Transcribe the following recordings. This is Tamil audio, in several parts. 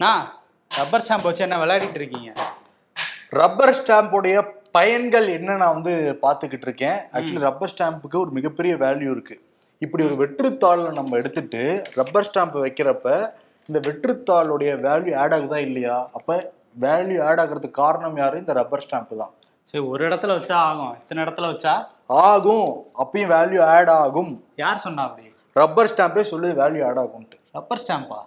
நான் ரப்பர் ஸ்டாம்ப் வச்சு என்ன விளையாடிட்டு இருக்கீங்க? ரப்பர் ஸ்டாம்புடைய பயன்கள் என்ன நான் வந்து பார்த்துக்கிட்டு இருக்கேன். ஆக்சுவலி ரப்பர் ஸ்டாம்புக்கு ஒரு மிகப்பெரிய வேல்யூ இருக்கு. இப்படி ஒரு வெற்றுத்தாளை நம்ம எடுத்துட்டு ரப்பர் ஸ்டாம்ப் வைக்கிறப்ப இந்த வெற்றுத்தாளுடைய வேல்யூ ஆட் ஆகுதா இல்லையா? அப்ப வேல்யூ ஆட் ஆகுறதுக்கு காரணம் யாரு? இந்த ரப்பர் ஸ்டாம்ப் தான். சரி ஒரு இடத்துல வச்சா ஆகும். இத்தனை இடத்துல வச்சா? ஆகும். அப்பயும் வேல்யூ ஆட் ஆகும். யார் சொன்னா அப்படி? ரப்பர் ஸ்டாம்பே சொல்லுது வேல்யூ ஆட் ஆகும்ட்டு ரப்பர் ஸ்டாம்பா.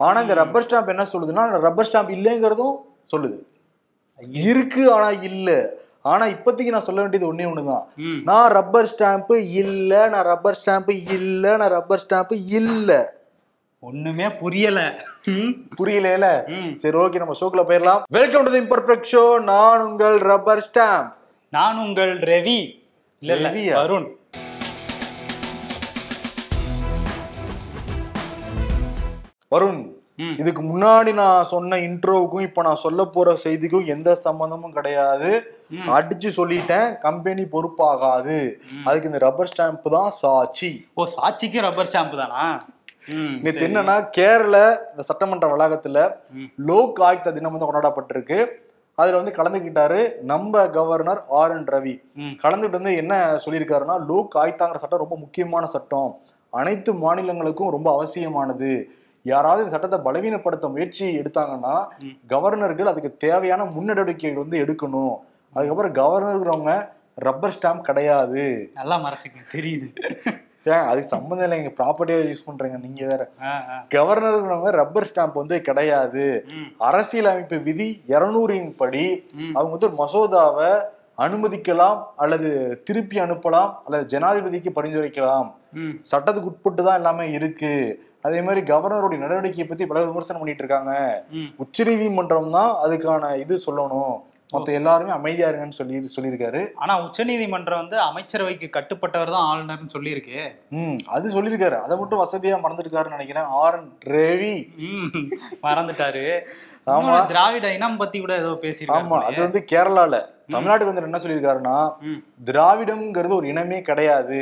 ஆனா இந்த ரப்பர் ஸ்டாம்ப் என்ன சொல்லுதுன்னா ரப்பர் ஸ்டாம்ப் இல்லைங்கிறதும் சொல்லுது. இருக்கு ஆனா இல்ல. ஆனா இப்போதைக்கு நான் சொல்ல வேண்டியது ஒண்ணே ஒண்ணுதான். நான் ரப்பர் ஸ்டாம்ப் இல்ல நான் ரப்பர் ஸ்டாம்ப் இல்ல நான் ரப்பர் ஸ்டாம்ப் இல்ல. ஒண்ணுமே புரியல. புரியல சரி ஓகே நம்ம ஷோக்குள்ள போயிடலாம். Welcome to the imperfect show நான் உங்கள் ரப்பர் ஸ்டாம்ப் நான் உங்கள் ரவி. இல்ல ரவியா? வருண். வருண் இதுக்கு முன்னாடி நான் சொன்ன இன்ட்ரோவுக்கும் இப்ப நான் சொல்ல போற செய்திக்கும் எந்த சம்பந்தமும் கிடையாது. அடிச்சு சொல்லிட்டேன் கம்பெனி பொறுப்பாகாது. அதுக்கு இந்த ரப்பர் ஸ்டாம்ப் தான் சாட்சி. ஓ சாட்சிக்கும் ரப்பர் ஸ்டாம்ப் தானா? சரி. என்னன்னா கேரள இந்த சட்டமன்ற வளாகத்துல. லோக் ஆயுக்தா தினம் வந்து கொண்டாடப்பட்டிருக்கு. அதுல வந்து கலந்துக்கிட்டாரு நம்ம கவர்னர் ஆர் என் ரவி. ம். கலந்துக்கிட்டு வந்து என்ன சொல்லியிருக்காருன்னா லோக் ஆயுக்தாங்கிற சட்டம் ரொம்ப முக்கியமான சட்டம். அனைத்து மாநிலங்களுக்கும் ரொம்ப அவசியமானது. யாராவது இந்த சட்டத்தை பலவீனப்படுத்த முயற்சி எடுத்தாங்கன்னா. கவர்னர்கள் அதுக்கு தேவையான முன்னெடுக்கைகள் வந்து எடுக்கணும். அதுக்கப்புறம் கவர்னர்ங்கிறவங்க ரப்பர் ஸ்டாம்ப் கிடையாது. நல்லா மறைச்சிக்க தெரியுது. ஏன்? அதுக்கு சம்மந்தம் இல்லை எங்க ப்ராப்பர்ட்டியா யூஸ் பண்றீங்க நீங்க வேற. கவர்னருங்கிறவங்க ரப்பர் ஸ்டாம்ப் வந்து கிடையாது. ம். அரசியலமைப்பு விதி இருநூறின் படி அவங்க வந்து மசோதாவை அனுமதிக்கலாம் அல்லது திருப்பி அனுப்பலாம் அல்லது ஜனாதிபதிக்கு பரிந்துரைக்கலாம். சட்டத்துக்கு உட்பட்டு தான் எல்லாமே இருக்கு. அதே மாதிரி கவர்னருடைய நடவடிக்கையை பத்தி பல விமர்சனம் பண்ணிட்டு இருக்காங்க. ம். உச்சநீதிமன்றம் தான் அதுக்கான இது சொல்லணும். மத்த எல்லாருமே அமைதியா இருங்கன்னு சொல்லி சொல்லியிருக்காரு. ஆனா உச்சநீதிமன்றம் வந்து அமைச்சரவைக்கு கட்டுப்பட்டவர் தான் ஆளுநர்னு சொல்லியிருக்கு. ம் அது சொல்லியிருக்காரு. அதை மட்டும் வசதியா மறந்துருக்காருன்னு நினைக்கிறேன். R N Ravi. மறந்துட்டாரு. ஆமா. திராவிட இனம் பத்தி கூட ஏதோ ஆமா பேசியிருக்காங்க அது வந்து கேரளால. தமிழ்நாட்டுக்கு வந்து என்ன சொல்லியிருக்காருன்னா திராவிடம்ங்கிறது ஒரு இனமே கிடையாது.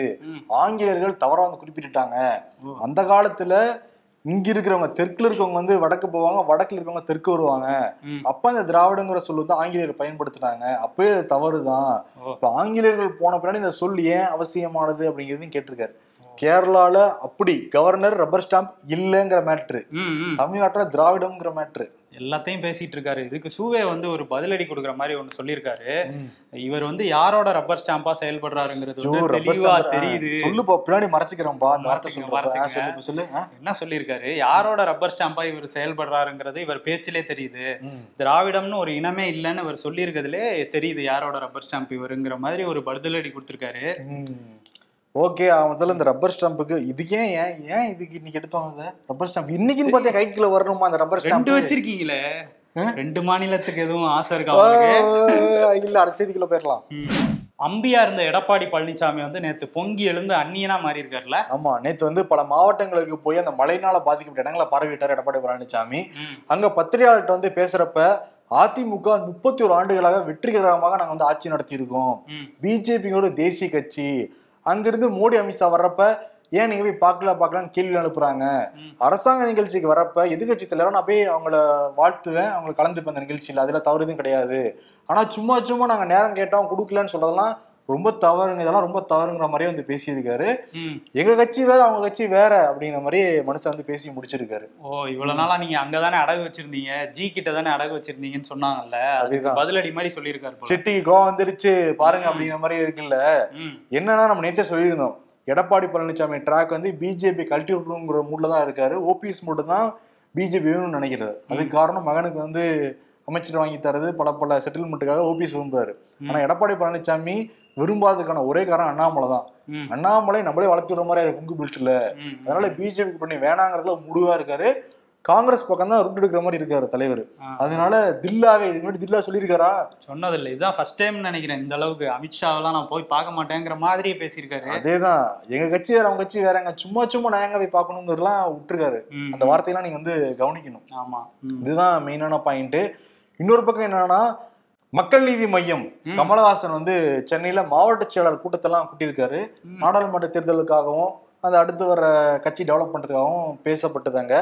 ஆங்கிலேயர்கள் தவறா வந்து குறிப்பிட்டுட்டாங்க. அந்த காலத்துல இங்க இருக்கிறவங்க தெற்குல இருக்கவங்க வந்து வடக்கு போவாங்க வடக்குல இருக்கவங்க தெற்கு வருவாங்க. அப்ப அந்த திராவிடங்கிற சொல் வந்து ஆங்கிலேயர் பயன்படுத்துனாங்க. அப்பவே அது தவறுதான். இப்ப ஆங்கிலேயர்கள் போன பின்னாடி இந்த சொல் ஏன் அவசியமானது அப்படிங்கிறதையும் கேட்டிருக்காரு. கேரளால அப்படி கவர்னர் ரப்பர் ஸ்டாம்ப் இல்லைங்கிற மேட்ரு தமிழ்நாட்டுல திராவிடம்ங்கிற மேட்ரு எல்லாத்தையும் பேசிட்டு இருக்காரு இதுக்கு சூவே வந்து ஒரு பதிலடி கொடுக்குற மாதிரி ஒண்ணு சொல்லியிருக்காரு. இவர் வந்து யாரோட ரப்பர் ஸ்டாம்பா செயல்படுறாருங்கிறது வந்து தெளிவா. தெரியுது. சொல்லுப்பா பின்னாடி மறைச்சிக்கிறோம்பா. சொல்லு சொல்லு? என்ன சொல்லியிருக்காரு? யாரோட ரப்பர் ஸ்டாம்பா இவர் செயல்படுறாருங்கிறது இவர் பேச்சிலே தெரியுது. திராவிடம்னு ஒரு இனமே இல்லைன்னு இவர் சொல்லியிருக்கிறதுலே தெரியுது யாரோட ரப்பர் ஸ்டாம்ப் இவருங்கிற மாதிரி ஒரு பதிலடி கொடுத்துருக்காரு. ஓகே முதல்ல இந்த ரப்பர் ஸ்டாம்புக்கு இது ஏன் ஏன் ஏன் இதுக்கு இன்னைக்கு எடுத்தோம் இதை ரப்பர் ஸ்டாம்ப் இன்னைக்குன்னு பார்த்தா கைக்குள்ள வரணுமா அந்த ரப்பர் ஸ்டாம்ப் வச்சிருக்கீங்களே? ரெண்டு மாநிலத்துக்கு எதுவும் ஆசை இருக்கா இல்ல அடுத்த செய்திக்குள்ள போயிடலாம். அம்பியா இருந்த எடப்பாடி பழனிசாமி வந்து நேத்து பொங்கி எழுந்து அந்நியனா மாறி இருக்காருல்ல ஆமா நேத்து வந்து பல மாவட்டங்களுக்கு போய் அந்த மழைனால பாதிக்கப்பட்ட இடங்களை பார்வையிட்டார் எடப்பாடி பழனிசாமி. அங்க பத்திரிகையாளர்கிட்ட வந்து பேசுறப்ப அதிமுக முப்பத்தி ஒரு ஆண்டுகளாக வெற்றிகரமாக நாங்க வந்து ஆட்சி நடத்தி இருக்கோம். பிஜேபியோட தேசிய கட்சி. அங்கிருந்து மோடி அமித்ஷா வர்றப்ப ஏன் நீங்க போய் பார்க்கல பார்க்கலான்னு கேள்வி அனுப்புறாங்க. அரசாங்க நிகழ்ச்சிக்கு வரப்ப எதிர்கட்சி தலைவரா நான் போய் அவங்கள வாழ்த்துவேன் அவங்களை கலந்துப்பேன் அந்த நிகழ்ச்சியில. அதுல தவறு எதுவும் கிடையாது. ஆனா சும்மா சும்மா நாங்க நேரம் கேட்டோம் கொடுக்கலன்னு சொல்றதெல்லாம் ரொம்ப தவறுங்க இதெல்லாம் ரொம்ப தவறுங்கிற மாதிரியே வந்து பேசியிருக்காரு. எங்க கட்சி வேற அவங்க கட்சி வேற அப்படிங்கிற மாதிரி மனுஷன் வந்து பேசி முடிச்சிருக்காரு. ஓ இவ்வளவு நாளா நீங்க அங்கதானே அடகு வச்சிருந்தீங்க ஜி கிட்ட தானே அடகு வச்சிருந்தீங்கன்னு சொன்னாங்கல்ல அதுதான். பதிலடி மாதிரி சொல்லியிருக்காரு சிட்டிக்கு கோவம் வந்துருச்சு பாருங்க அப்படிங்கிற மாதிரி இருக்குல்ல. என்னன்னா நம்ம நேற்றே சொல்லியிருந்தோம் எடப்பாடி பழனிசாமி ட்ராக் வந்து பிஜேபி கல்ட்டி விட்டுங்கிற மூட்ல தான் இருக்காரு. ஓபிஎஸ் மட்டும் தான் பிஜேபி வேணும்னு நினைக்கிறாரு. அதுக்கு காரணம் மகனுக்கு வந்து அமைச்சர் வாங்கி தரது பல பல செட்டில்மெண்ட்டுக்காக ஓபிஎஸ் விரும்புறாரு ஆனா எடப்பாடி பழனிசாமி விரும்பாததுக்கான ஒரே காரணம் அண்ணாமலை தான். அண்ணாமலை நம்மளே வளர்த்துற மாதிரி குங்கு பில்ட்ல. அதனால பிஜேபி பண்ணி வேணாங்கிறதுல முடிவா இருக்காரு. காங்கிரஸ் பக்கம் தான் ரூட் எடுக்கிற மாதிரி இருக்காரு தலைவர். அதனால தில்லாவே இதுக்கு முன்னாடி தில்லா சொல்லியிருக்காரா? சொன்னதில்லை. இதுதான் ஃபர்ஸ்ட் டைம் நினைக்கிறேன் இந்த அளவுக்கு. அமித்ஷாவெல்லாம் நான் போய் பார்க்க மாட்டேங்கிற மாதிரியே பேசியிருக்காரு. அதேதான். எங்க கட்சி வேற அவங்க கட்சி வேறங்க. சும்மா சும்மா நான் எங்க போய் பார்க்கணுங்கிறதுலாம் விட்டுருக்காரு. அந்த வார்த்தையெல்லாம் நீங்க வந்து கவனிக்கணும். ஆமா. இதுதான் மெயினான பாயிண்ட் இன்னொரு பக்கம் என்னன்னா மக்கள் நீதி மையம் கமலஹாசன் வந்து சென்னையில மாவட்ட செயலாளர் கூட்டத்தெல்லாம் கூட்டியிருக்காரு. நாடாளுமன்ற தேர்தலுக்காகவும் அந்த அடுத்து வர கட்சி டெவலப் பண்றதுக்காகவும் பேசப்பட்டதாங்க.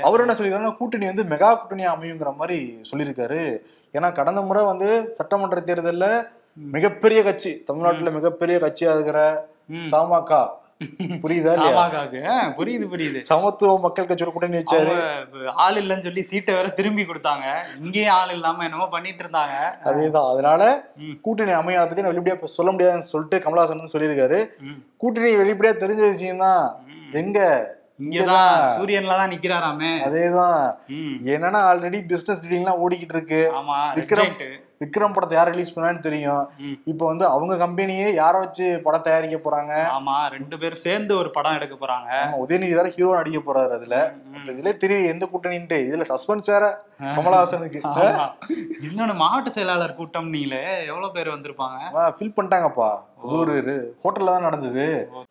அவர் என்ன சொல்லிருக்காருன்னா கூட்டணி வந்து மெகா கூட்டணியா அமையுங்கிற மாதிரி சொல்லியிருக்காரு. ஏன்னா கடந்த முறை வந்து சட்டமன்ற தேர்தல்ல மிகப்பெரிய கட்சி தமிழ்நாட்டுல மிகப்பெரிய கட்சியா இருக்கிற ம். புரியுதா புரியுது புரியுது. சமத்துவ மக்கள் கட்சியோட கூட்டணி வச்சாரு ஆள் இல்லைன்னு சொல்லி சீட்டை வேற திரும்பி கொடுத்தாங்க. இங்கேயும் ஆள் இல்லாம என்னமோ பண்ணிட்டு இருந்தாங்க. அதேதான். அதனால. கூட்டணி கூட்டணி அமைய அதை பத்தி நான் வெளிப்படையா சொல்ல முடியாதுன்னு சொல்லிட்டு கமலஹாசன் வந்து சொல்லியிருக்காரு. கூட்டணி வெளிப்படையா தெரிஞ்ச விஷயம் தான். ம். எங்க? இங்கதான். சூரியன்ல தான் நிக்கிறாராமே. அதேதான். என்னன்னா ஆல்ரெடி பிசினஸ் டீலிங்லாம் ஓடிக்கிட்டு இருக்கு. ஆமா விக்ரம் விக்ரம் படத்தை யார் ரிலீஸ் பண்ணான்னு தெரியும். இப்போ வந்து அவங்க கம்பெனியே யாரை வச்சு படம் தயாரிக்க போறாங்க? ஆமா ரெண்டு பேரும் சேர்ந்து ஒரு படம் எடுக்க போறாங்க. உதயநிதி வேற ஹீரோ நடிக்க போறாரு அதுல. இதுல தெரியுது எந்த கூட்டணின்ட்டு. இதுல சஸ்பென்ஸ் வேற கமலஹாசனுக்கு. இன்னொன்னு மாவட்ட செயலாளர் கூட்டம் நீங்களே எவ்வளவு பேர் வந்திருப்பாங்க? ஃபில் பண்ணிட்டாங்கப்பா. அது ஒரு ஹோட்டல்ல தான் நடந்தது.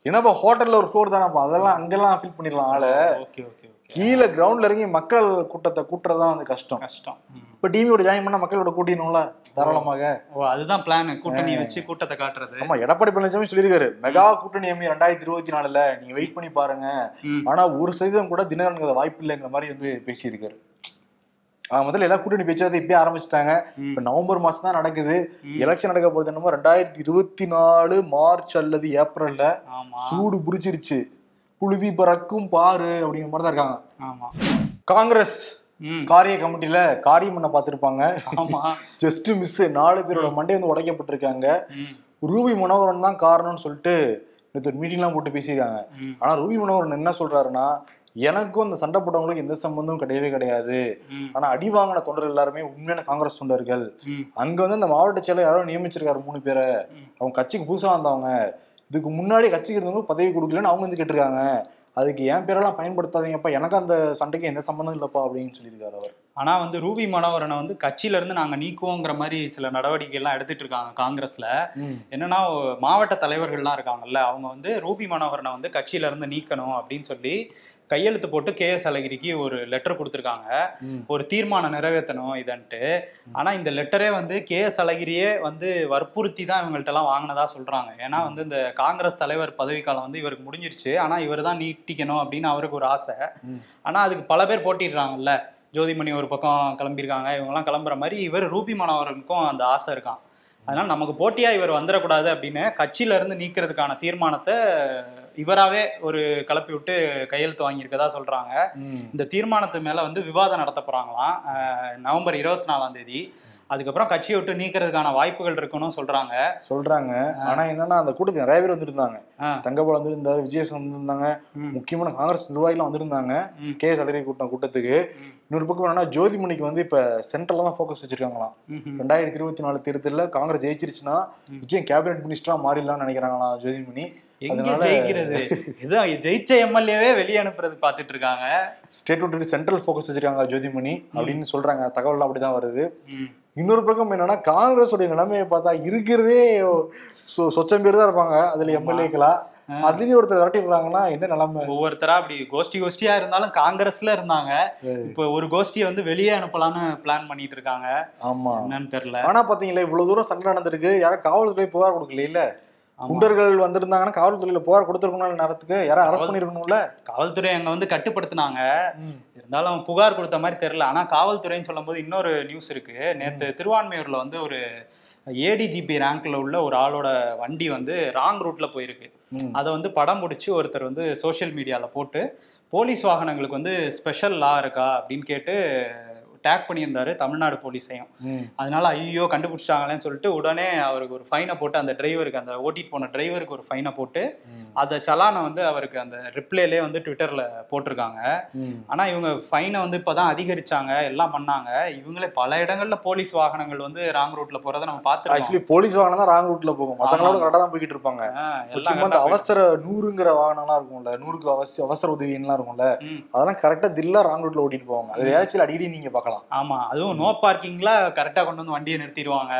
என்னப்பா ஹோட்டல்ல ஒரு ஃப்ளோர் தானப்பா? அதெல்லாம் அங்கெல்லாம் ஃபில் பண்ணிடலாம் ஆளு. கீழே கிரவுண்ட்ல இறங்கி மக்கள் கூட்டத்தை கூட்டுறதுதான் வந்து கஷ்டம். கஷ்டம். இப்ப டிவியோட ஜாயின் பண்ணா மக்களோட கூட்டிடணும்ல தாராளமாக. ஓ அதுதான் பிளான் கூட்டணி வச்சு கூட்டத்தை காட்டுறது. ஆமா எடப்பாடி பழனிசாமி சொல்லியிருக்காரு. மெகா கூட்டணி எம்மி ரெண்டாயிரத்தி இருபத்தி நாலுல நீங்க வெயிட் பண்ணி பாருங்க. ஆனா ஒரு சதவீதம் கூட தினகரனுக்கு வாய்ப்பு இல்லைங்கிற மாதிரி வந்து பேசியிருக்காரு. முதல்ல எல்லாம் கூட்டணி பேச்சுவார்த்தை இப்பயே ஆரம்பிச்சிட்டாங்க. இப்ப நவம்பர் மாசம் தான் நடக்குது. எலெக்ஷன் நடக்க போறது என்னமோ ரெண்டாயிரத்தி இருபத்தி நாலு மார்ச் அல்லது ஏப்ரல்ல சூடு புடிச்சிருச்சு. புழுதி பறக்கும் பாரு அப்படிங்கிற மாதிரி தான் இருக்காங்க. காங்கிரஸ். காரிய கமிட்டில காரியம் பண்ண பார்த்திருப்பாங்க. ஆமா. ஜஸ்ட் மிஸ் நாலு பேரோட மண்டை வந்து உடைக்கப்பட்டிருக்காங்க. ரூபி மனோகரன் தான் காரணம்னு சொல்லிட்டு நேற்று ஒரு மீட்டிங்லாம் போட்டு பேசியிருக்காங்க. ஆனா ரூபி மனோகரன் என்ன சொல்றாருன்னா எனக்கும் அந்த சண்டை போட்டவங்களுக்கு எந்த சம்பந்தமும் கிடையவே கிடையாது. ஆனா அடி வாங்கின தொண்டர்கள் எல்லாருமே உண்மையான காங்கிரஸ் தொண்டர்கள். அங்க வந்து அந்த மாவட்ட செயலர் யாரோ நியமிச்சிருக்காரு மூணு பேரை. அவங்க கட்சிக்கு புதுசா வந்தவங்க. இதுக்கு முன்னாடி கட்சிக்கு இருந்தவங்க பதவி கொடுக்கலன்னு அவங்க வந்து கேட்டிருக்காங்க. அதுக்கு என் பேரெல்லாம் பயன்படுத்தாதீங்கப்பா. எனக்கு அந்த சண்டைக்கு எந்த சம்பந்தம் இல்லப்பா அப்படின்னு சொல்லியிருக்காரு அவர். ஆனா வந்து ரூபி மனோகரனை வந்து கட்சியில இருந்து நாங்க நீக்குவோங்கிற மாதிரி சில நடவடிக்கை எல்லாம் எடுத்துட்டு இருக்காங்க காங்கிரஸ்ல. என்னன்னா மாவட்ட தலைவர்கள்லாம் இருக்காங்கல்ல அவங்க வந்து ரூபி மனோகரனை வந்து கட்சியில இருந்து நீக்கணும் அப்படின்னு சொல்லி கையெழுத்து போட்டு கே எஸ் அழகிரிக்கு ஒரு லெட்டர் கொடுத்துருக்காங்க. ஒரு தீர்மானம் நிறைவேற்றணும் இதன்ட்டு. ஆனா இந்த லெட்டரே வந்து கே எஸ் அழகிரியே வந்து வற்புறுத்தி தான் இவங்கள்ட்ட எல்லாம் வாங்கினதா சொல்றாங்க. ஏன்னா வந்து இந்த காங்கிரஸ் தலைவர் பதவிக்காலம் வந்து இவருக்கு முடிஞ்சிருச்சு. ஆனா இவர் தான் நீட்டிக்கணும் அப்படின்னு அவருக்கு ஒரு ஆசை. ம். ஆனா அதுக்கு பல பேர் போட்டிடுறாங்கல்ல. ஜோதிமணி ஒரு பக்கம் கிளம்பியிருக்காங்க. இவங்கெல்லாம் கிளம்புற மாதிரி இவர் ரூபி மனோகரனுக்கும் அந்த ஆசை இருக்கான் அதனால நமக்கு போட்டியா இவர் வந்துடக்கூடாது அப்படின்னு கட்சியில இருந்து நீக்கிறதுக்கான தீர்மானத்தை இவராவே ஒரு கலப்பி விட்டு கையெழுத்து வாங்கியிருக்கதா சொல்றாங்க ம். இந்த தீர்மானத்து மேல வந்து விவாதம் நடத்த போறாங்களாம் அஹ் நவம்பர் இருபத்தி நாலாம் தேதி அதுக்கப்புறம் கட்சியை விட்டு நீக்கிறதுக்கான வாய்ப்புகள் இருக்குன்னு சொல்றாங்க சொல்றாங்க ஆனா என்னன்னா அந்த கூட்டத்துக்கு நிறைய பேர் வந்திருந்தாங்க. தங்கபால் வந்திருந்தாரு விஜயசன் வந்திருந்தாங்க. முக்கியமான காங்கிரஸ் நிர்வாகிகள் வந்திருந்தாங்க. கே எஸ் அழகிரி கூட்டம் கூட்டத்துக்கு. இன்னொரு பக்கம் என்னன்னா ஜோதிமணிக்கு வந்து இப்ப சென்ட்ரல்ல தான் ஃபோக்கஸ் வச்சிருக்காங்களாம். ரெண்டாயிரத்தி இருபத்தி நாலு தேர்தலில் காங்கிரஸ் ஜெயிச்சிருச்சுன்னா. விஜயம் கேபினெட் மினிஸ்டரா மாறிடலாம்னு நினைக்கிறாங்களாம் ஜோதிமணி. எங்க ஜெயிக்கிறது? ஏதோ ஜெயிச்ச எம்எல்ஏவே வெளியே அனுப்புறது பாத்துட்டு இருக்காங்க ஸ்டேட் விட்டு சென்ட்ரல் ஃபோக்கஸ் வச்சிருக்காங்க ஜோதிமணி அப்படின்னு சொல்றாங்க. தகவல் அப்படிதான் வருது. இன்னொரு பக்கம் என்னன்னா காங்கிரஸ் உடைய நிலைமையை பார்த்தா இருக்கிறதே சொச்சம் பேர் தான் இருப்பாங்க. அதுல எம்எல்ஏக்களா? அதுலயும் ஒருத்தர் விரட்டி விடுறாங்கன்னா என்ன நிலைமை? ஒவ்வொருத்தரா அப்படி கோஷ்டி கோஷ்டியா இருந்தாலும் காங்கிரஸ்ல இருந்தாங்க. இப்போ ஒரு கோஷ்டியை வந்து வெளியே அனுப்பலாம்னு பிளான் பண்ணிட்டு இருக்காங்க. ஆமா. என்னன்னு தெரியல. ஆனா பாத்தீங்களா இவ்வளவு தூரம் சண்டை நடந்திருக்கு. யாரும் காவல்துறை புகார் கொடுக்கல இல்ல. குண்டர்கள் வந்திருந்தாங்கன்னா காவல்துறையில புகார் கொடுத்துருக்கணும் நேரத்துக்கு? யாரும் அரெஸ்ட் பண்ணிருக்கணும்ல? காவல்துறை அங்க வந்து கட்டுப்படுத்தினாங்க. இருந்தாலும் புகார் கொடுத்த மாதிரி தெரியல. ஆனா காவல்துறைன்னு சொல்லும்போது இன்னொரு நியூஸ் இருக்கு. நேத்து திருவான்மையூர்ல வந்து ஒரு ஏடிஜிபி ரேங்க்ல உள்ள ஒரு ஆளோட வண்டி வந்து ராங் ரூட்ல போயிருக்கு. அதை வந்து படம் பிடிச்சி ஒருத்தர் வந்து சோஷியல் மீடியால போட்டு போலீஸ் வாகனங்களுக்கு வந்து ஸ்பெஷல் லா இருக்கா அப்படின்னு கேட்டு டேக் பண்ணியிருந்தாரு தமிழ்நாடு போலீஸையும். அதனால ஐயோ கண்டுபிடிச்சிட்டாங்களேன்னு சொல்லிட்டு உடனே அவருக்கு ஒரு ஃபைனை போட்டு அந்த டிரைவருக்கு அந்த ஓட்டிட்டு போன டிரைவருக்கு ஒரு ஃபைனை போட்டு. அந்த சலானை வந்து அவருக்கு அந்த ரிப்ளைலே வந்து ட்விட்டர்ல போட்டிருக்காங்க. ஆனா இவங்க ஃபைனை வந்து இப்பதான் அதிகரிச்சாங்க எல்லாம் பண்ணாங்க. இவங்களே பல இடங்கள்ல போலீஸ் வாகனங்கள் வந்து ராங் ரூட்ல போறதை நம்ம பார்த்துருக்கோம். ஆக்சுவலி போலீஸ் வாகனம் தான் ராங் ரூட்ல போகும். மத்தவங்களோட கரெக்டா தான் போய்கிட்டு இருப்பாங்க. எல்லாம் ஆ அவசர நூறுங்கிற வாகனம்லாம் இருக்கும்ல நூறுக்கு அவசிய அவசர உதவிலாம் இருக்கும்ல. அதெல்லாம் கரெக்டா தில்லா ராங் ரூட்ல ஓட்டிட்டு போவாங்க. அது வேலைச்சியில் அடிக்கடி நீங்க பார்க்கலாம். ஆமா அதுவும் நோ பார்க்கிங்ல கரெக்டா கொண்டு வந்து வண்டியை நிறுத்திடுவாங்க.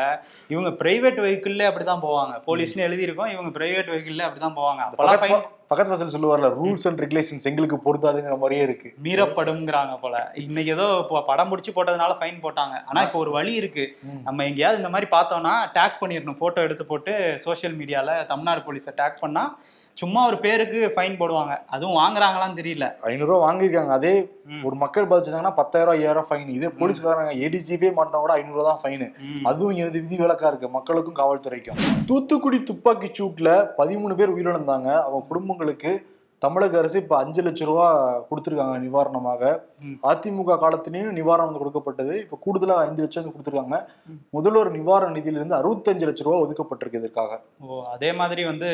இவங்க பிரைவேட் வெஹிக்கிள்ல அப்படிதான் போவாங்க. போலீஸ்னு எழுதியிருக்கோம் இவங்க பிரைவேட் வெஹிக்கிள்ல அப்படிதான் போவாங்க. அப்பெல்லாம் ஃபைன் பக்கத்து வாசல் சொல்லுவார்ல ரூல்ஸ் அண்ட் ரெகுலேஷன்ஸ் எங்களுக்கு பொருத்தாதுங்கிற மாதிரியே இருக்கு. மீறப்படும்ங்கிறாங்க போல. இன்னைக்கு ஏதோ இப்போ படம் பிடிச்சி போட்டதுனால ஃபைன் போட்டாங்க. ஆனா இப்போ ஒரு வழி இருக்கு. நம்ம எங்கேயாவது இந்த மாதிரி பார்த்தோம்னா டேக் பண்ணிடணும் போட்டோ எடுத்து போட்டு சோஷியல் மீடியால தமிழ்நாடு போலீஸை டேக் பண்ணா சும்மா ஒரு பேருக்கு ஃபைன் போடுவாங்க. அதுவும் வாங்குறாங்களான்னு தெரியல. ஐநூறு ரூபா வாங்கியிருக்காங்க. அதே. ஒரு மக்கள் பாதிச்சிருந்தாங்கன்னா பத்தாயிரம் ஐயாயிரம் ஃபைன் இதே போலீஸ்காரங்க ஏடிஜிபே மாட்டினா கூட ஐநூறு ரூபா தான் ஃபைன். அதுவும் இங்க வந்து விதி விலக்கா இருக்கு. மக்களுக்கும் காவல்துறைக்கும். தூத்துக்குடி துப்பாக்கி சூட்ல பதிமூணு பேர் உயிரிழந்தாங்க. அவங்க குடும்பங்களுக்கு தமிழக அரசு இப்ப அஞ்சு லட்சம் ரூபா கொடுத்திருக்காங்க நிவாரணமாக. அதிமுக காலத்திலயும் நிவாரணம் வந்து கொடுக்கப்பட்டது. இப்ப கூடுதலா ஐந்து லட்சம் வந்து கொடுத்திருக்காங்க. முதல்வர் நிவாரண நிதியிலிருந்து அறுபத்தஞ்சு லட்சம் ரூபா ஒதுக்கப்பட்டிருக்கு இதற்காக. ஓ அதே மாதிரி வந்து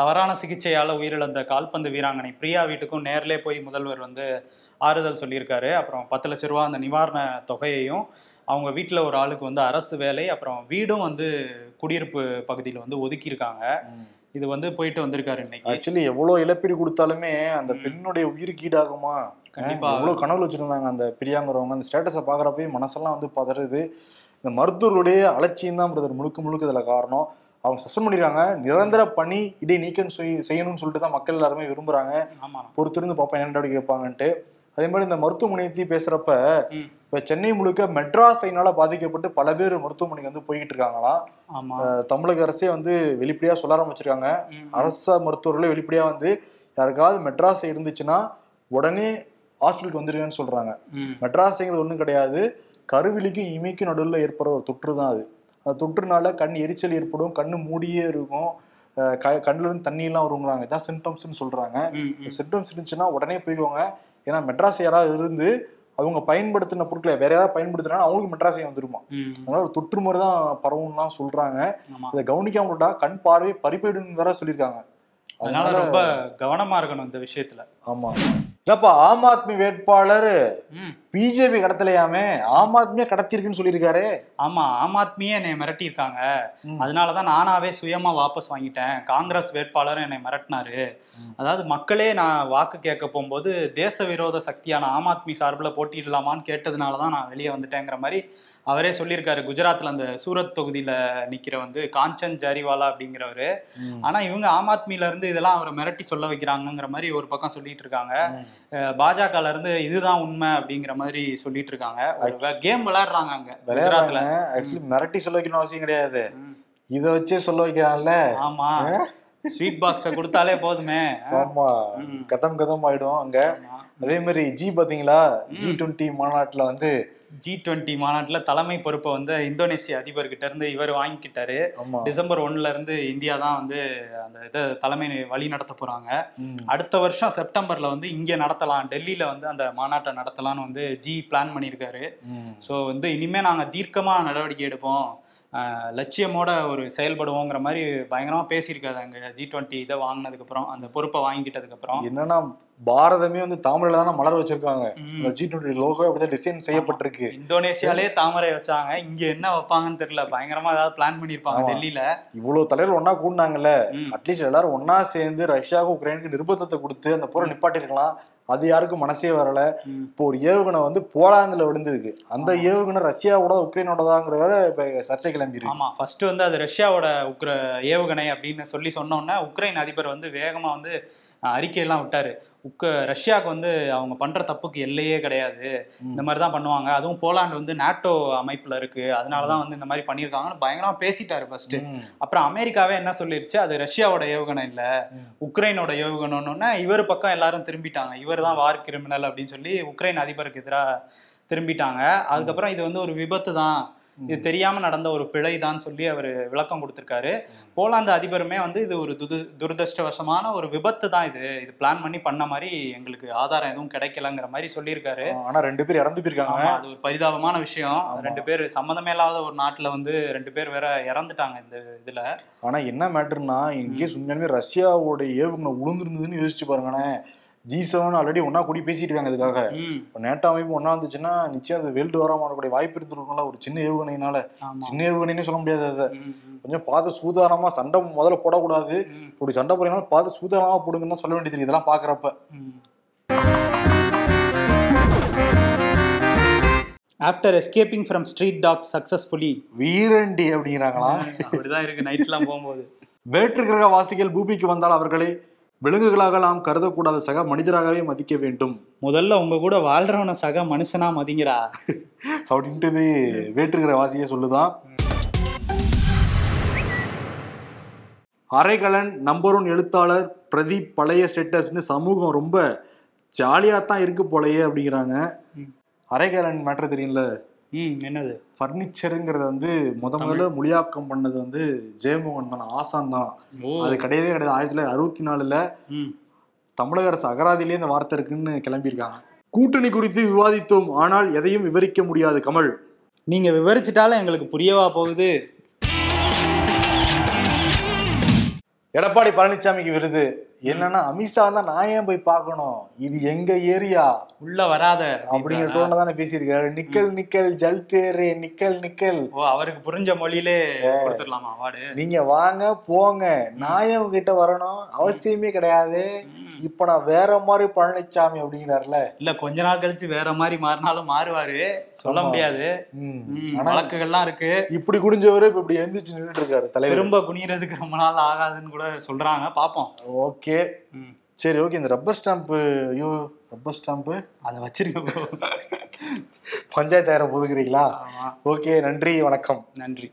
தவறான சிகிச்சையால உயிரிழந்த கால்பந்து வீராங்கனை பிரியா வீட்டுக்கும் நேர்லே போய் முதல்வர் வந்து ஆறுதல் சொல்லியிருக்காரு. அப்புறம் பத்து லட்ச ரூபா அந்த நிவாரண தொகையையும் அவங்க வீட்டில் ஒரு ஆளுக்கு வந்து அரசு வேலை அப்புறம் வீடும் வந்து குடியிருப்பு பகுதியில் வந்து ஒதுக்கியிருக்காங்க. இது வந்து போயிட்டு வந்திருக்காரு இன்னைக்கு. ஆக்சுவலி எவ்வளவு இழப்பீடு கொடுத்தாலுமே அந்த. பெண்ணுடைய உயிருக்கு ஈடாகுமா? கண்டிப்பா. எவ்வளவு கனவு வச்சிருந்தாங்க அந்த பிரியாங்கிறவங்க. அந்த ஸ்டேட்டஸை பாக்குறப்பவே மனசெல்லாம் வந்து பதறுது. இந்த மருத்துவர்களுடைய அலட்சியம் தான் பிரதர் முழுக்க முழுக்க இதுல காரணம். அவங்க சஸ்பெண்ட் பண்ணிருக்காங்க. நிரந்தர பணி இடை நீக்கம் செய்- செய்யணும்னு சொல்லிட்டு தான் மக்கள் எல்லாருமே விரும்புறாங்க. பொறுத்திருந்து பார்ப்போம் என்ன நடவடிக்கை எடுப்பாங்கன்ட்டு அதே மாதிரி இந்த மருத்துவமனையை பேசுறப்ப. இப்ப சென்னை முழுக்க மெட்ராஸைனால பாதிக்கப்பட்டு பல பேர் மருத்துவமனைக்கு வந்து போய்கிட்டு இருக்காங்களாம் தமிழக அரசே வந்து வெளிப்படையா சொல்ல ஆரம்பிச்சிருக்காங்க. அரச மருத்துவர்களே வெளிப்படையா வந்து யாருக்காவது மெட்ராஸ் இருந்துச்சுன்னா உடனே ஹாஸ்பிட்டலுக்கு வந்துருங்கன்னு சொல்றாங்க. மெட்ராஸுங்கிறது ஒன்றும் கிடையாது. கருவிலிக்கும் இமைக்கும் நடுவில் ஏற்படுற ஒரு தொற்று தான் அது. அந்த தொற்றுனால கண் எரிச்சல் ஏற்படும் கண்ணு மூடியே இருக்கும் கண்ணுல இருந்து தண்ணியெல்லாம் வருங்கிறாங்க இதான் சிம்டம்ஸ்னு சொல்றாங்க. சிம்டம்ஸ் இருந்துச்சுன்னா உடனே போய்க்கோங்க. ஏன்னா மெட்ராஸ் யாராவது இருந்து அவங்க பயன்படுத்தின பொருட்களை வேற யாராவது பயன்படுத்தினா அவங்களுக்கு மெட்ராஸே வந்துருமா. அதனால ஒரு தொற்று மாதிரி தான் பரவும்லாம் சொல்றாங்க. இதை கவனிக்காம விட்டா கண் பார்வை பறிப்போயிடும் வேற சொல்லியிருக்காங்க. அதனால ரொம்ப கவனமா இருக்கணும் இந்த விஷயத்துல. ஆமா. இல்லப்பா ஆம் ஆத்மி வேட்பாளர். பிஜேபி கடத்தலையாமே ஆம் ஆத்மியே கடத்திருக்குன்னு சொல்லியிருக்காரு ஆமா ஆம் ஆத்மியே என்னை மிரட்டியிருக்காங்க. அதனாலதான் நானாவே சுயமா வாபஸ் வாங்கிட்டேன் காங்கிரஸ் வேட்பாளர் என்னை மிரட்டினாரு. அதாவது மக்களே நான் வாக்கு கேட்க போகும்போது தேச விரோத சக்தியான ஆம் ஆத்மி சார்பில் போட்டியிடலாமான்னு கேட்டதுனால தான் நான் வெளியே வந்துட்டேங்கிற மாதிரி அவரே சொல்லியிருக்காரு குஜராத்ல அந்த சூரத் தொகுதியில நிக்கிற வந்து காஞ்சன் ஜாரிவாலா அப்படிங்கிறவரு. ஆனா இவங்க ஆம் ஆத்மியில இருந்து இதெல்லாம் அவரை மிரட்டி சொல்ல வைக்கிறாங்கங்கிற மாதிரி ஒரு பக்கம் சொல்லிட்டு இருக்காங்க ம். பாஜகல இருந்து இதுதான் உண்மை அப்படிங்கிற மாதிரி சொல்லிட்டு இருக்காங்க கேம் விளையாடுறாங்க அங்க குஜராத்ல. விளையாடுறாங்க. ஆக்சுவலி மிரட்டி சொல்ல வைக்கணும் அவசியம் கிடையாது. இதை வச்சே சொல்ல வைக்கிறான்ல. ஆமா. ஸ்வீட் பாக்ஸ கொடுத்தாலே போதுமே. ஆமா. கதம் கதம் ஆயிடும் அங்க. அதே மாதிரி ஜி பாத்தீங்களா ஜி டுவெண்ட்டி மாநாட்டுல வந்து ஜி டுவெண்ட்டி மாநாட்டுல தலைமை பொறுப்பை வந்து இந்தோனேசிய அதிபர்கிட்ட இருந்து இவர் வாங்கிக்கிட்டாரு. டிசம்பர் ஒண்ணுல இருந்து இந்தியா தான் வந்து அந்த இதை தலைமை வழி நடத்த போறாங்க. அடுத்த வருஷம் செப்டம்பர்ல வந்து இங்க நடத்தலாம் டெல்லியில வந்து அந்த மாநாட்டை நடத்தலாம்னு வந்து ஜி பிளான் பண்ணியிருக்காரு. ஸோ வந்து இனிமே நாங்க தீர்க்கமா நடவடிக்கை எடுப்போம். லட்சியமோட ஒரு செயல்படுவோங்கிற மாதிரி பயங்கரமா பேசியிருக்காரு அங்க ஜி டுவெண்ட்டி இதை வாங்கினதுக்கு அப்புறம் அந்த பொறுப்பை வாங்கிக்கிட்டதுக்கு அப்புறம் என்னன்னா பாரதமே வந்து தாமரையில தானே மலர் வச்சிருக்காங்க. ஜி டுவெண்ட்டி லோகோ அப்படிதான் டிசைன் செய்யப்பட்டிருக்கு. இந்தோனேசியாலே தாமரை வச்சாங்க. இங்க என்ன வைப்பாங்கன்னு தெரியல. பயங்கரமா ஏதாவது பிளான் பண்ணிருப்பாங்க ஆமா. டெல்லியில. இவ்வளவு தலைவர் ஒன்னா கூடினாங்கல்ல. அட்லீஸ்ட் எல்லாரும் ஒன்னா சேர்ந்து ரஷ்யாவுக்கு உக்ரைனுக்கு நிர்பந்தத்தை கொடுத்து அந்த போரை நிப்பாட்டிருக்கலாம் அது யாருக்கும் மனசே வரல. இப்போ ஒரு ஏவுகணை வந்து போலாந்துல விழுந்திருக்கு. அந்த ஏவுகணை ரஷ்யாவோட உக்ரைனோடதாங்கிற வேற இப்ப சர்ச்சை கிளம்பி இருக்கு ஆமா ஃபர்ஸ்ட் வந்து அது ரஷ்யாவோட உக்ர ஏவுகணை அப்படின்னு சொல்லி சொன்னோன்னே உக்ரைன் அதிபர் வந்து வேகமா வந்து அறிக்கையெல்லாம் விட்டாரு. உக்க ரஷ்யாவுக்கு வந்து அவங்க பண்ற தப்புக்கு எல்லையே கிடையாது. இந்த மாதிரி தான் பண்ணுவாங்க. அதுவும் போலாந்து வந்து நாட்டோ அமைப்புல இருக்கு. அதனால தான் வந்து இந்த மாதிரி பண்ணியிருக்காங்கன்னு பயங்கரமா பேசிட்டாரு ஃபர்ஸ்ட். அப்புறம் அமெரிக்காவே என்ன சொல்லிருச்சு? அது ரஷ்யாவோட ஏவுகணை இல்ல. உக்ரைனோட ஏவுகணைன்னு இவர் பக்கம் எல்லாரும் திரும்பிட்டாங்க. இவர் தான் வார் கிரிமினல் அப்படின்னு சொல்லி உக்ரைன் அதிபருக்கு எதிராக திரும்பிட்டாங்க. அதுக்கப்புறம் இது வந்து ஒரு விபத்து தான் இது தெரியாம நடந்த ஒரு பிழை தான் சொல்லி அவர் விளக்கம் கொடுத்திருக்காரு. போலாந்து அதிபருமே வந்து இது ஒரு துது துரதிருஷ்டவசமான ஒரு விபத்து தான் இது. இது பிளான் பண்ணி பண்ண மாதிரி எங்களுக்கு ஆதாரம் எதுவும் கிடைக்கலங்கிற மாதிரி சொல்லியிருக்காரு. ஆனா ரெண்டு பேர் இறந்து போயிருக்காங்க. அது ஒரு பரிதாபமான விஷயம். ரெண்டு பேர் சம்மந்தமே இல்லாத ஒரு நாட்டுல வந்து ரெண்டு பேர் வேற இறந்துட்டாங்க இந்த இதுல. ஆனா என்ன மேட்டர்னா இன்கேஸ் உண்மையாலுமே ரஷ்யாவோட ஏவுகணை உளுந்துருந்ததுன்னு யோசிச்சு பாருங்களேன். ஜி செவன் ஆல்ரெடி ஒன்னா கூடி பேசிட்டு இருக்காங்க இதுக்காக. இப்போ நேட்டோ அமைப்பு ஒன்னா இருந்துச்சுன்னா நிச்சயம் அது வேல்டு வராம வரக்கூடிய வாய்ப்பு இருந்திருக்கும்ல ஒரு சின்ன ஏவுகணைனால ஆமா. சின்ன ஏவுகணைன்னு சொல்ல முடியாது அதை. கொஞ்சம் பார்த்து சூதானமா சண்டை முதல்ல போடக்கூடாது. இப்படி சண்டை போறீங்கன்னா பார்த்து சூதானமா போடுங்கன்னு தான் சொல்ல வேண்டியது இதெல்லாம் பாக்குறப்ப. After escaping from street dogs successfully வீரண்டி அப்படிங்கிறாங்களாம் அப்படிதான் இருக்கு. நைட்லாம் போகும்போது. வேற்று கிரக வாசிகள் பூமிக்கு வந்தால் அவர்களை விலங்குகளாக நாம் கருதக்கூடாத சக மனிதராகவே மதிக்க வேண்டும். முதல்ல உங்க கூட வாழ்றவன சக மனுஷனா மதிங்கடா. அப்படின்ட்டு வேற்று கிரக வாசியே சொல்லுதான். அரைகலன் நம்பர் ஒன் எழுத்தாளர் பிரதீப் பழைய ஸ்டேட்டஸ்னு சமூகம் ரொம்ப ஜாலியாக தான் இருக்கு போலயே அப்படிங்கிறாங்க. அரைகலன் மேட்ரு தெரியும்ல? என்னது? ஃபர்னிச்சருங்கிறத வந்து முத முதல்ல மொழியாக்கம் பண்ணது வந்து ஜெயமோகன் தான் ஆசான் தான். அது கிடையவே கிடையாது. ஆயிரத்தி தொள்ளாயிரத்தி அறுபத்தி நாலுல தமிழக அரசு அகராதியிலே இந்த வார்த்தை இருக்குன்னு கிளம்பியிருக்காங்க. கூட்டணி குறித்து விவாதித்தோம் ஆனால் எதையும் விவரிக்க முடியாது கமல். நீங்க விவரிச்சிட்டாலும் எங்களுக்கு புரியவா போகுது. எடப்பாடி பழனிசாமிக்கு விருது. என்னன்னா அமித்ஷா தான் நான் ஏன் போய் பார்க்கணும்? இது எங்க ஏரியா? உள்ள வராத அப்படிங்கிற டோன்ல தானே பேசியிருக்காரு. நிக்கல் நிக்கல் ஜல் தேரே நிக்கல் நிக்கல். ஓ அவருக்கு புரிஞ்ச மொழியிலே கொடுத்துடலாமா அவார்டு? நீங்க வாங்க போங்க. நான் ஏன் உங்ககிட்ட வரணும்? அவசியமே கிடையாது. இப்ப நான் வேற மாதிரி பழனிசாமி அப்படிங்கிறாருல. இல்ல கொஞ்ச நாள் கழிச்சு வேற மாதிரி மாறினாலும் மாறுவாரு. சொல்ல. முடியாது. வழக்குகள்லாம் இருக்கு. இப்படி குடிஞ்சவரு இப்ப இப்படி எந்திரிச்சு நின்றுட்டு இருக்காரு தலைவர். திரும்ப குனியறதுக்கு ரொம்ப நாள் ஆகாதுன்னு கூட சொல்றாங்க. பாப்போம். ஓகே. ம். சரி ஓகே இந்த ரப்பர் ஸ்டாம்ப் ஐயோ ரப்பர் ஸ்டாம்ப் அதை வச்சிருக்க bro. பஞ்சாயத்து ஆயிரம் போதுக்கிறீங்களா ஆமா. ஓகே நன்றி வணக்கம். நன்றி.